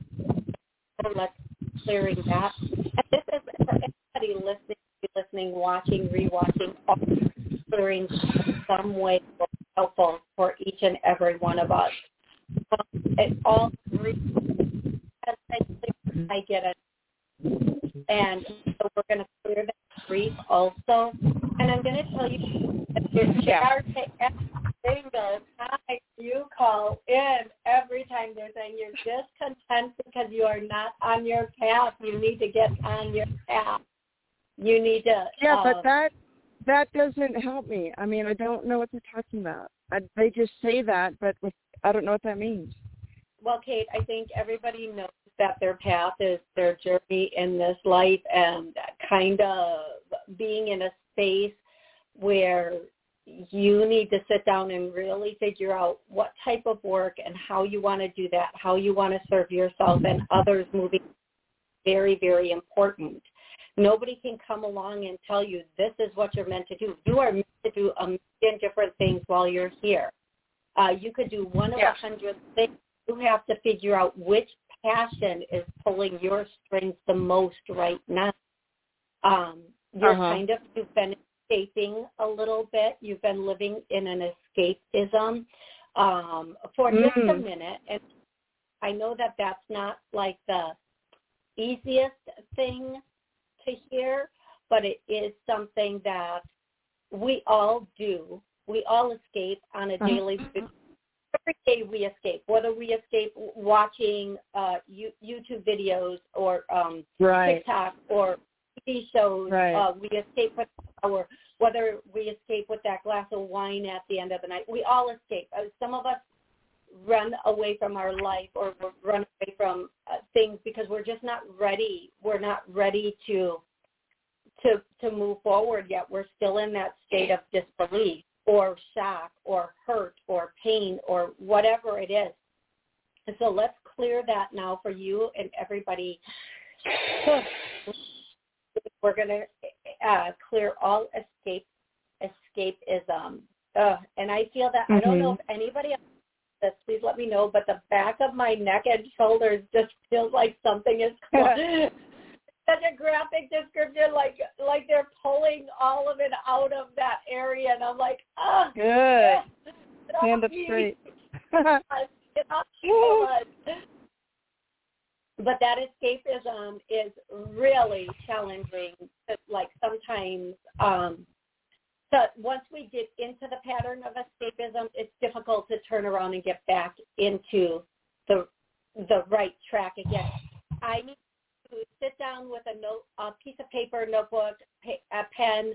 S2: So let's clearing that. And this is for anybody listening, listening, watching, rewatching, all clearing some way helpful for each and every one of us. Um, it all as I get it. And so we're going to clear that grief also. And I'm going to tell you your chair single time you call in every time they're saying you're discontent because you are not on your path. You need to get on your path. You need to.
S6: Yeah,
S2: um,
S6: but that that doesn't help me. I mean, I don't know what they're talking about. I, they just say that, but with, I don't know what that means.
S2: Well, Kate, I think everybody knows that their path is their journey in this life and kind of being in a space where you need to sit down and really figure out what type of work and how you want to do that, how you want to serve yourself and others moving very, very important. Nobody can come along and tell you this is what you're meant to do. You are meant to do a million different things while you're here. Uh, you could do one of a
S6: Yeah.
S2: hundred things. You have to figure out which passion is pulling your strings the most right now. Um, you're
S6: Uh-huh.
S2: kind of you've been escaping a little bit. You've been living in an escapism um, for just a
S6: Mm.
S2: minute, and I know that that's not like the easiest thing to hear, but it is something that we all do. We all escape on a
S6: Uh-huh.
S2: daily basis. Every day we escape, whether we escape watching uh, YouTube videos or um,
S6: Right.
S2: TikTok or TV shows.
S6: Right.
S2: Uh, we escape for hour. whether we escape with that glass of wine at the end of the night. We all escape. Uh, some of us run away from our life or run away from uh, things because we're just not ready. We're not ready to to to move forward yet. We're still in that state of disbelief or shock or hurt or pain or whatever it is. And so let's clear that now for you and everybody. [sighs] [sighs] [sighs] We're going to uh, clear all escape escapism. Uh, and I feel that mm-hmm. I don't know mm-hmm. if anybody else this, please let me know. But the back of my neck and shoulders just feels like something is [laughs] [laughs] such a graphic description, like like they're pulling all of it out of that area, and I'm like, oh,
S6: good. [laughs] Stand up straight.
S2: But that escapism is really challenging. Like sometimes um, so once we get into the pattern of escapism, it's difficult to turn around and get back into the the right track again. I need you to sit down with a note, a piece of paper, notebook, a pen,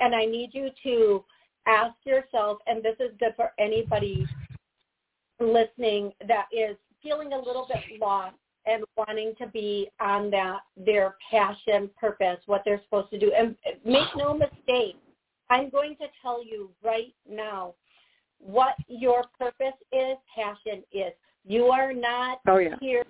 S2: and I need you to ask yourself, and this is good for anybody listening that is feeling a little bit lost and wanting to be on that their passion, purpose, what they're supposed to do. And make no mistake, I'm going to tell you right now what your purpose is, passion is. You are not
S6: oh, yeah.
S2: here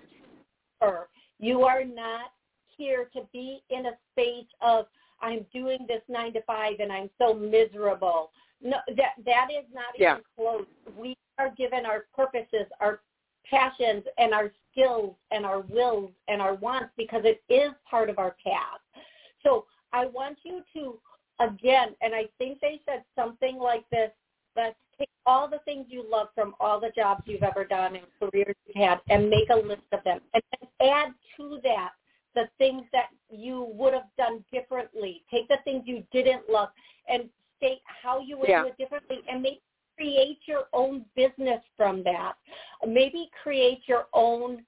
S2: for. You are not here to be in a space of I'm doing this nine to five and I'm so miserable. No, that that is not
S6: yeah.
S2: even close. We are given our purposes, our passions, and our skills, and our wills, and our wants because it is part of our path. So I want you to again, and I think they said something like this, let's take all the things you love from all the jobs you've ever done and careers you've had and make a list of them. And then add to that the things that you would have done differently. Take the things you didn't love and state how you would
S6: yeah.
S2: do it differently and maybe create your own business from that. Maybe create your own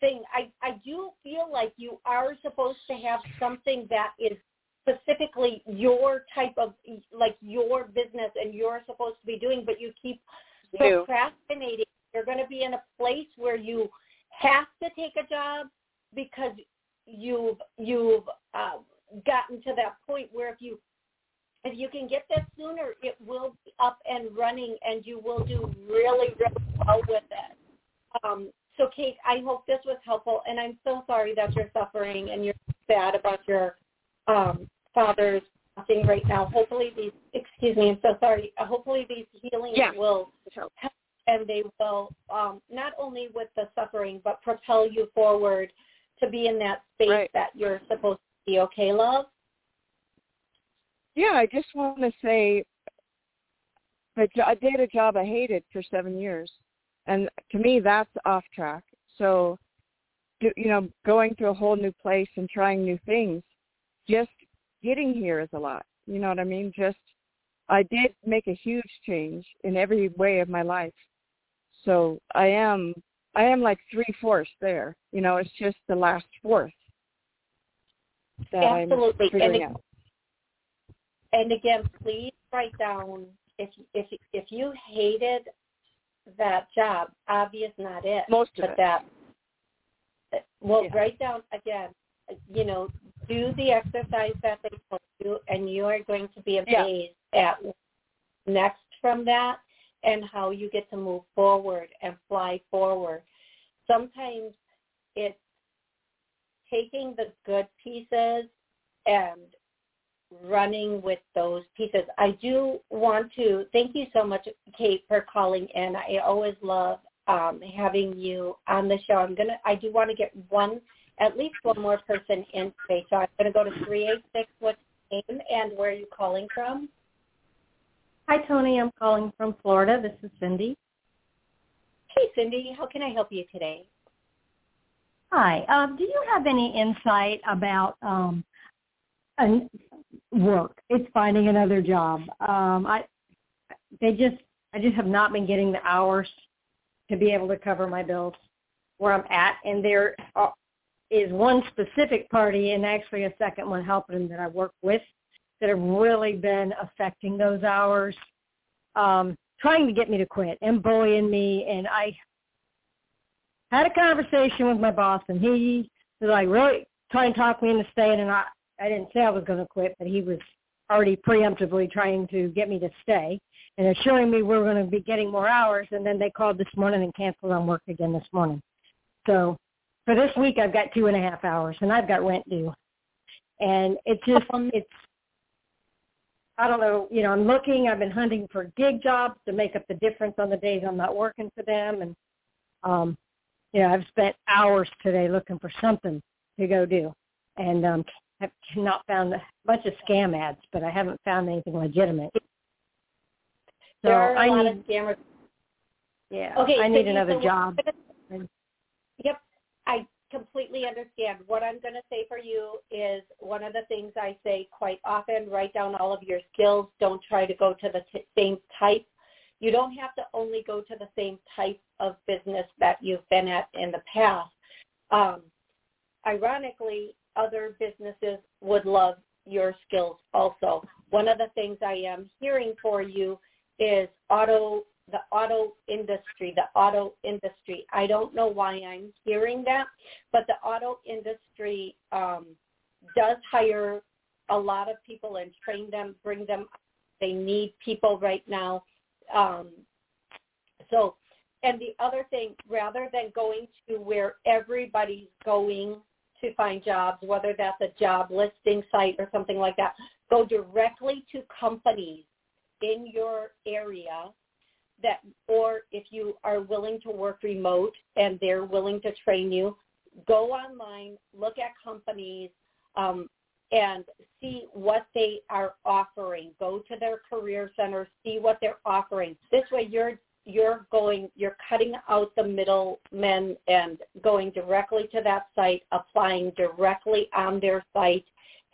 S2: thing. I, I do feel like you are supposed to have something that is specifically your type of like your business and you're supposed to be doing, but you keep procrastinating. You're going to be in a place where you have to take a job because you've you've uh, gotten to that point where if you if you can get that sooner, it will be up and running, and you will do really really well with it. Um, so, Kate, I hope this was helpful, and I'm so sorry that you're suffering and you're sad about your um, father's passing right now. Hopefully these, excuse me, I'm so sorry. Uh, hopefully these healings
S6: yeah.
S2: will help and they will um, not only with the suffering, but propel you forward to be in that space
S6: right.
S2: that you're supposed to be. Okay, love?
S6: Yeah, I just want to say that I did a job I hated for seven years, and to me that's off track. So, you know, going to a whole new place and trying new things just getting here is a lot. You know what I mean? Just I did make a huge change in every way of my life. So I am I am like three fourths there. You know, it's just the last fourth that
S2: Absolutely.
S6: I'm figuring
S2: and,
S6: out.
S2: And again, please write down if if if you hated that job, obvious not it.
S6: Most
S2: of but
S6: it.
S2: that well,
S6: yeah.
S2: write down again. You know, do the exercise that they told you, and you are going to be amazed yeah. at next from that and how you get to move forward and fly forward. Sometimes it's taking the good pieces and running with those pieces. I do want to thank you so much, Kate, for calling in. I always love um, having you on the show. I'm gonna. I do want to get one at least one more person in today. So I'm going to go to 386. What's your name and where are you calling from?
S7: Hi, Toni. I'm calling from Florida. This is Cindy.
S2: Hey, Cindy. How can I help you today?
S7: Hi. Um, do you have any insight about um, an, work? It's finding another job. Um, I they just I just have not been getting the hours to be able to cover my bills where I'm at, and there is one specific party and actually a second one helping that I work with that have really been affecting those hours, um, trying to get me to quit and bullying me. And I had a conversation with my boss, and he was like really trying to talk me into staying. And I, I didn't say I was going to quit, but he was already preemptively trying to get me to stay and assuring me we were going to be getting more hours. And then they called this morning and canceled on work again this morning. So for this week, I've got two and a half hours, and I've got rent due. And it's just, it's, I don't know, you know, I'm looking, I've been hunting for gig jobs to make up the difference on the days I'm not working for them. And, um, you know, I've spent hours today looking for something to go do. And um, have not found a bunch of scam ads, but I haven't found anything legitimate.
S2: So there are a I lot need, of scammers.
S7: Yeah.
S2: Okay.
S7: I
S2: so
S7: need another job.
S2: Yep. I completely understand. What I'm going to say for you is one of the things I say quite often, write down all of your skills. Don't try to go to the t- same type. You don't have to only go to the same type of business that you've been at in the past. Um, ironically, other businesses would love your skills also. One of the things I am hearing for you is auto the auto industry, the auto industry. I don't know why I'm hearing that, but the auto industry um, does hire a lot of people and train them, bring them. They need people right now. Um, so, and the other thing, rather than going to where everybody's going to find jobs, whether that's a job listing site or something like that, go directly to companies in your area that, or if you are willing to work remote and they're willing to train you, go online, look at companies, um, and see what they are offering. Go to their career center, see what they're offering. This way you're you're going you're cutting out the middlemen and going directly to that site, applying directly on their site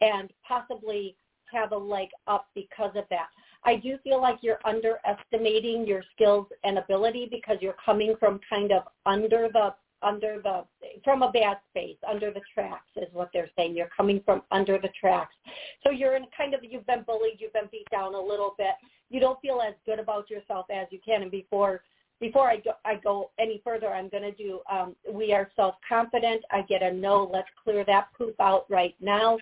S2: and possibly have a leg up because of that. I do feel like you're underestimating your skills and ability because you're coming from kind of under the under the from a bad space under the tracks is what they're saying you're coming from under the tracks so you're in kind of you've been bullied you've been beat down a little bit you don't feel as good about yourself as you can and before before I go, I go any further, I'm going to do, um, we are self-confident. I get a no. Let's clear that poop out right now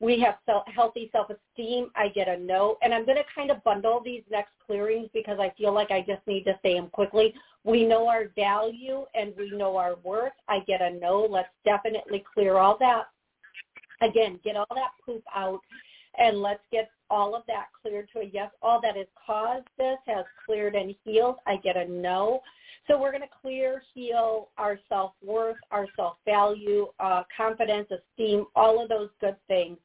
S2: we have self, healthy self-esteem. I get a no. And I'm going to kind of bundle these next clearings because I feel like I just need to say them quickly. We know our value and we know our worth. I get a no. Let's definitely clear all that. Again, get all that poop out and let's get all of that cleared to a yes. All that has caused this has cleared and healed. I get a no. So we're going to clear, heal our self-worth, our self-value, uh, confidence, esteem, all of those good things.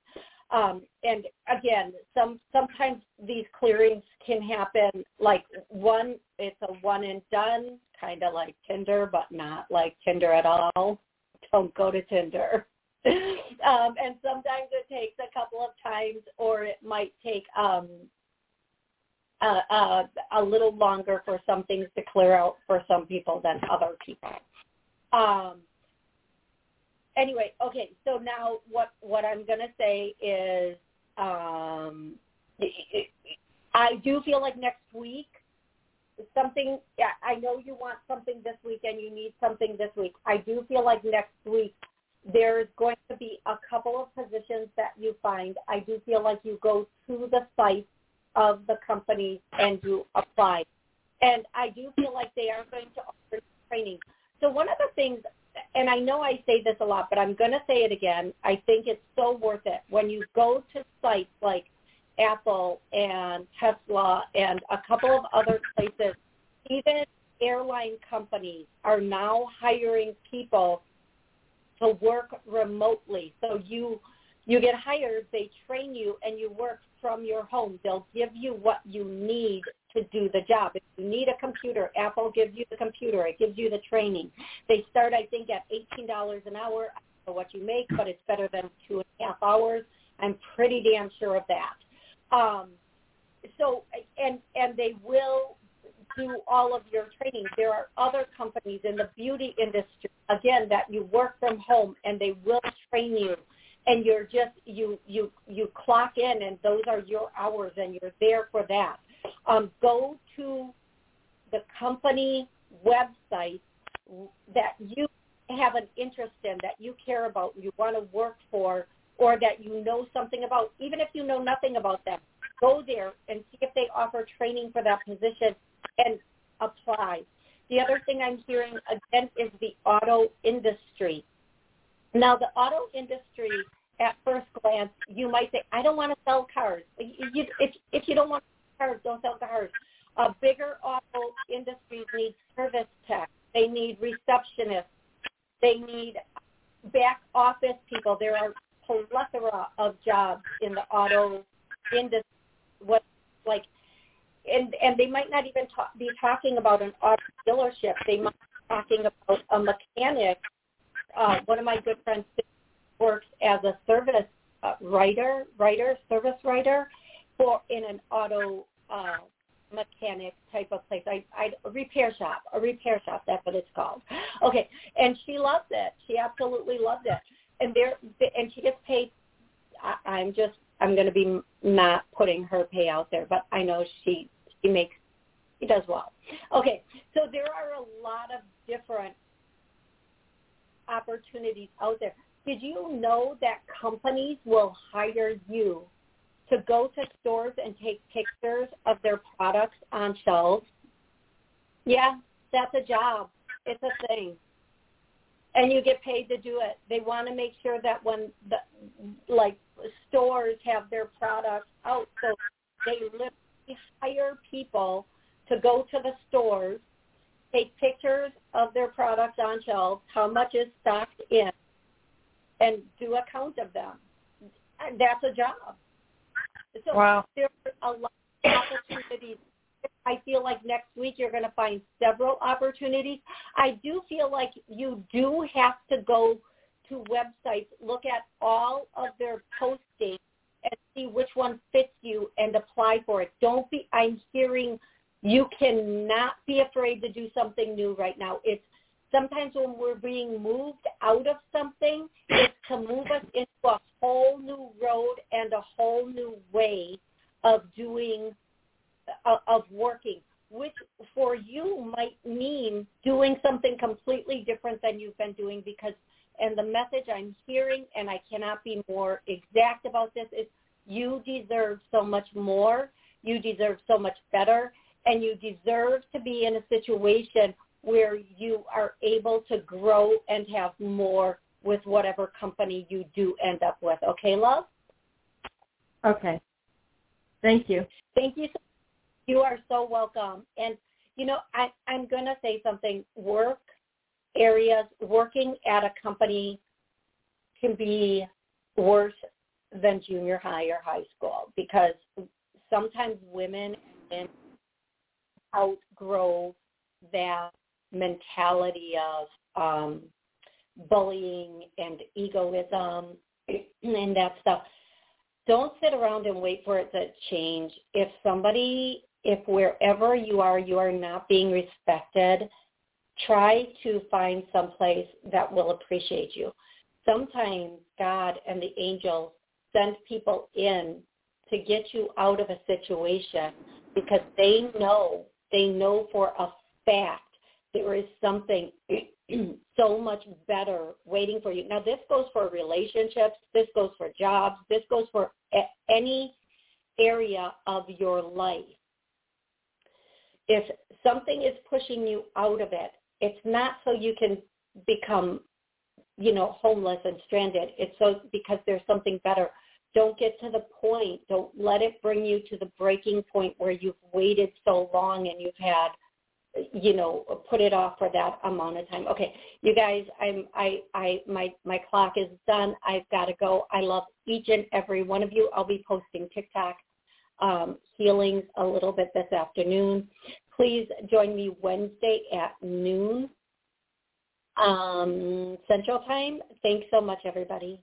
S2: Um, and again, some sometimes these clearings can happen like one. It's a one and done, kind of like Tinder, but not like Tinder at all. Don't go to Tinder. [laughs] um, and sometimes it takes a couple of times, or it might take um, uh, uh, a little longer for some things to clear out for some people than other people. Um, anyway, okay. So now what what I'm going to say is, um, I do feel like next week something. Yeah, I know you want something this week and you need something this week. I do feel like next week there's going to be a couple of positions that you find. I do feel like you go to the site of the company and you apply. And I do feel like they are going to offer training. So one of the things, and I know I say this a lot, but I'm going to say it again. I think it's so worth it when you go to sites like Apple and Tesla and a couple of other places, even airline companies are now hiring people to work remotely. So you you get hired, they train you, and you work from your home. They'll give you what you need to do the job. If you need a computer, Apple gives you the computer. It gives you the training. They start, I think, at $18 an hour for what you make, but it's better than two and a half hours. I'm pretty damn sure of that. Um, so, and and they will do all of your training. There are other companies in the beauty industry, again, that you work from home and they will train you. And you're just you you you clock in and those are your hours and you're there for that. Um, go to the company website that you have an interest in that you care about you want to work for or that you know something about. Even if you know nothing about them go there and see if they offer training for that position and apply the other thing i'm hearing again is the auto industry now, the auto industry, at first glance, you might say, I don't want to sell cars. If, you don't want cars, don't sell cars. Uh, bigger auto industries need service tech. They need receptionists. They need back office people. There are plethora of jobs in the auto industry. What like, and and they might not even talk, be talking about an auto dealership. They might be talking about a mechanic uh, one of my good friends works as a service uh, writer, writer, service writer for in an auto uh, mechanic type of place. I, I a repair shop, a repair shop. That's what it's called. [laughs] Okay, and she loves it. She absolutely loves it. And there, and she gets paid. I, I'm just, I'm going to be not putting her pay out there, but I know she she makes she does well. Okay, so there are a lot of different opportunities out there. Did you know that companies will hire you to go to stores and take pictures of their products on shelves? Yeah, that's a job. It's a thing. And you get paid to do it. They want to make sure that when the like stores have their products out, so they hire people to go to the stores take pictures of their products on shelves, how much is stocked in, and do a count of them. That's a job. So
S6: wow.
S2: there are a lot of opportunities. I feel like next week you're going to find several opportunities. I do feel like you do have to go to websites, look at all of their postings, and see which one fits you and apply for it. Don't be. I'm hearing you cannot be afraid to do something new right now. It's sometimes when we're being moved out of something, it's to move us into a whole new road and a whole new way of doing, uh, of working, which for you might mean doing something completely different than you've been doing because, and the message I'm hearing, and I cannot be more exact about this, is you deserve so much more. You deserve so much better and you deserve to be in a situation where you are able to grow and have more with whatever company you do end up with. Okay, love?
S7: Okay. Thank you.
S2: Thank you. You are so welcome. And, you know, I, I'm going to say something. Work areas, working at a company can be worse than junior high or high school because sometimes women outgrow that mentality of um, bullying and egoism and that stuff. Don't sit around and wait for it to change. If somebody, if wherever you are, you are not being respected, try to find some place that will appreciate you. Sometimes God and the angels send people in to get you out of a situation because they know they know for a fact there is something [clears throat] so much better waiting for you. Now this goes for relationships, this goes for jobs, this goes for any area of your life. If something is pushing you out of it, it's not so you can become, you know, homeless and stranded. It's so because there's something better. Don't get to the point. Don't let it bring you to the breaking point where you've waited so long and you've had, you know, put it off for that amount of time. Okay, you guys, I'm, I, I, my, my clock is done. I've got to go. I love each and every one of you. I'll be posting TikTok um, healings a little bit this afternoon. Please join me Wednesday at noon um, Central Time. Thanks so much, everybody.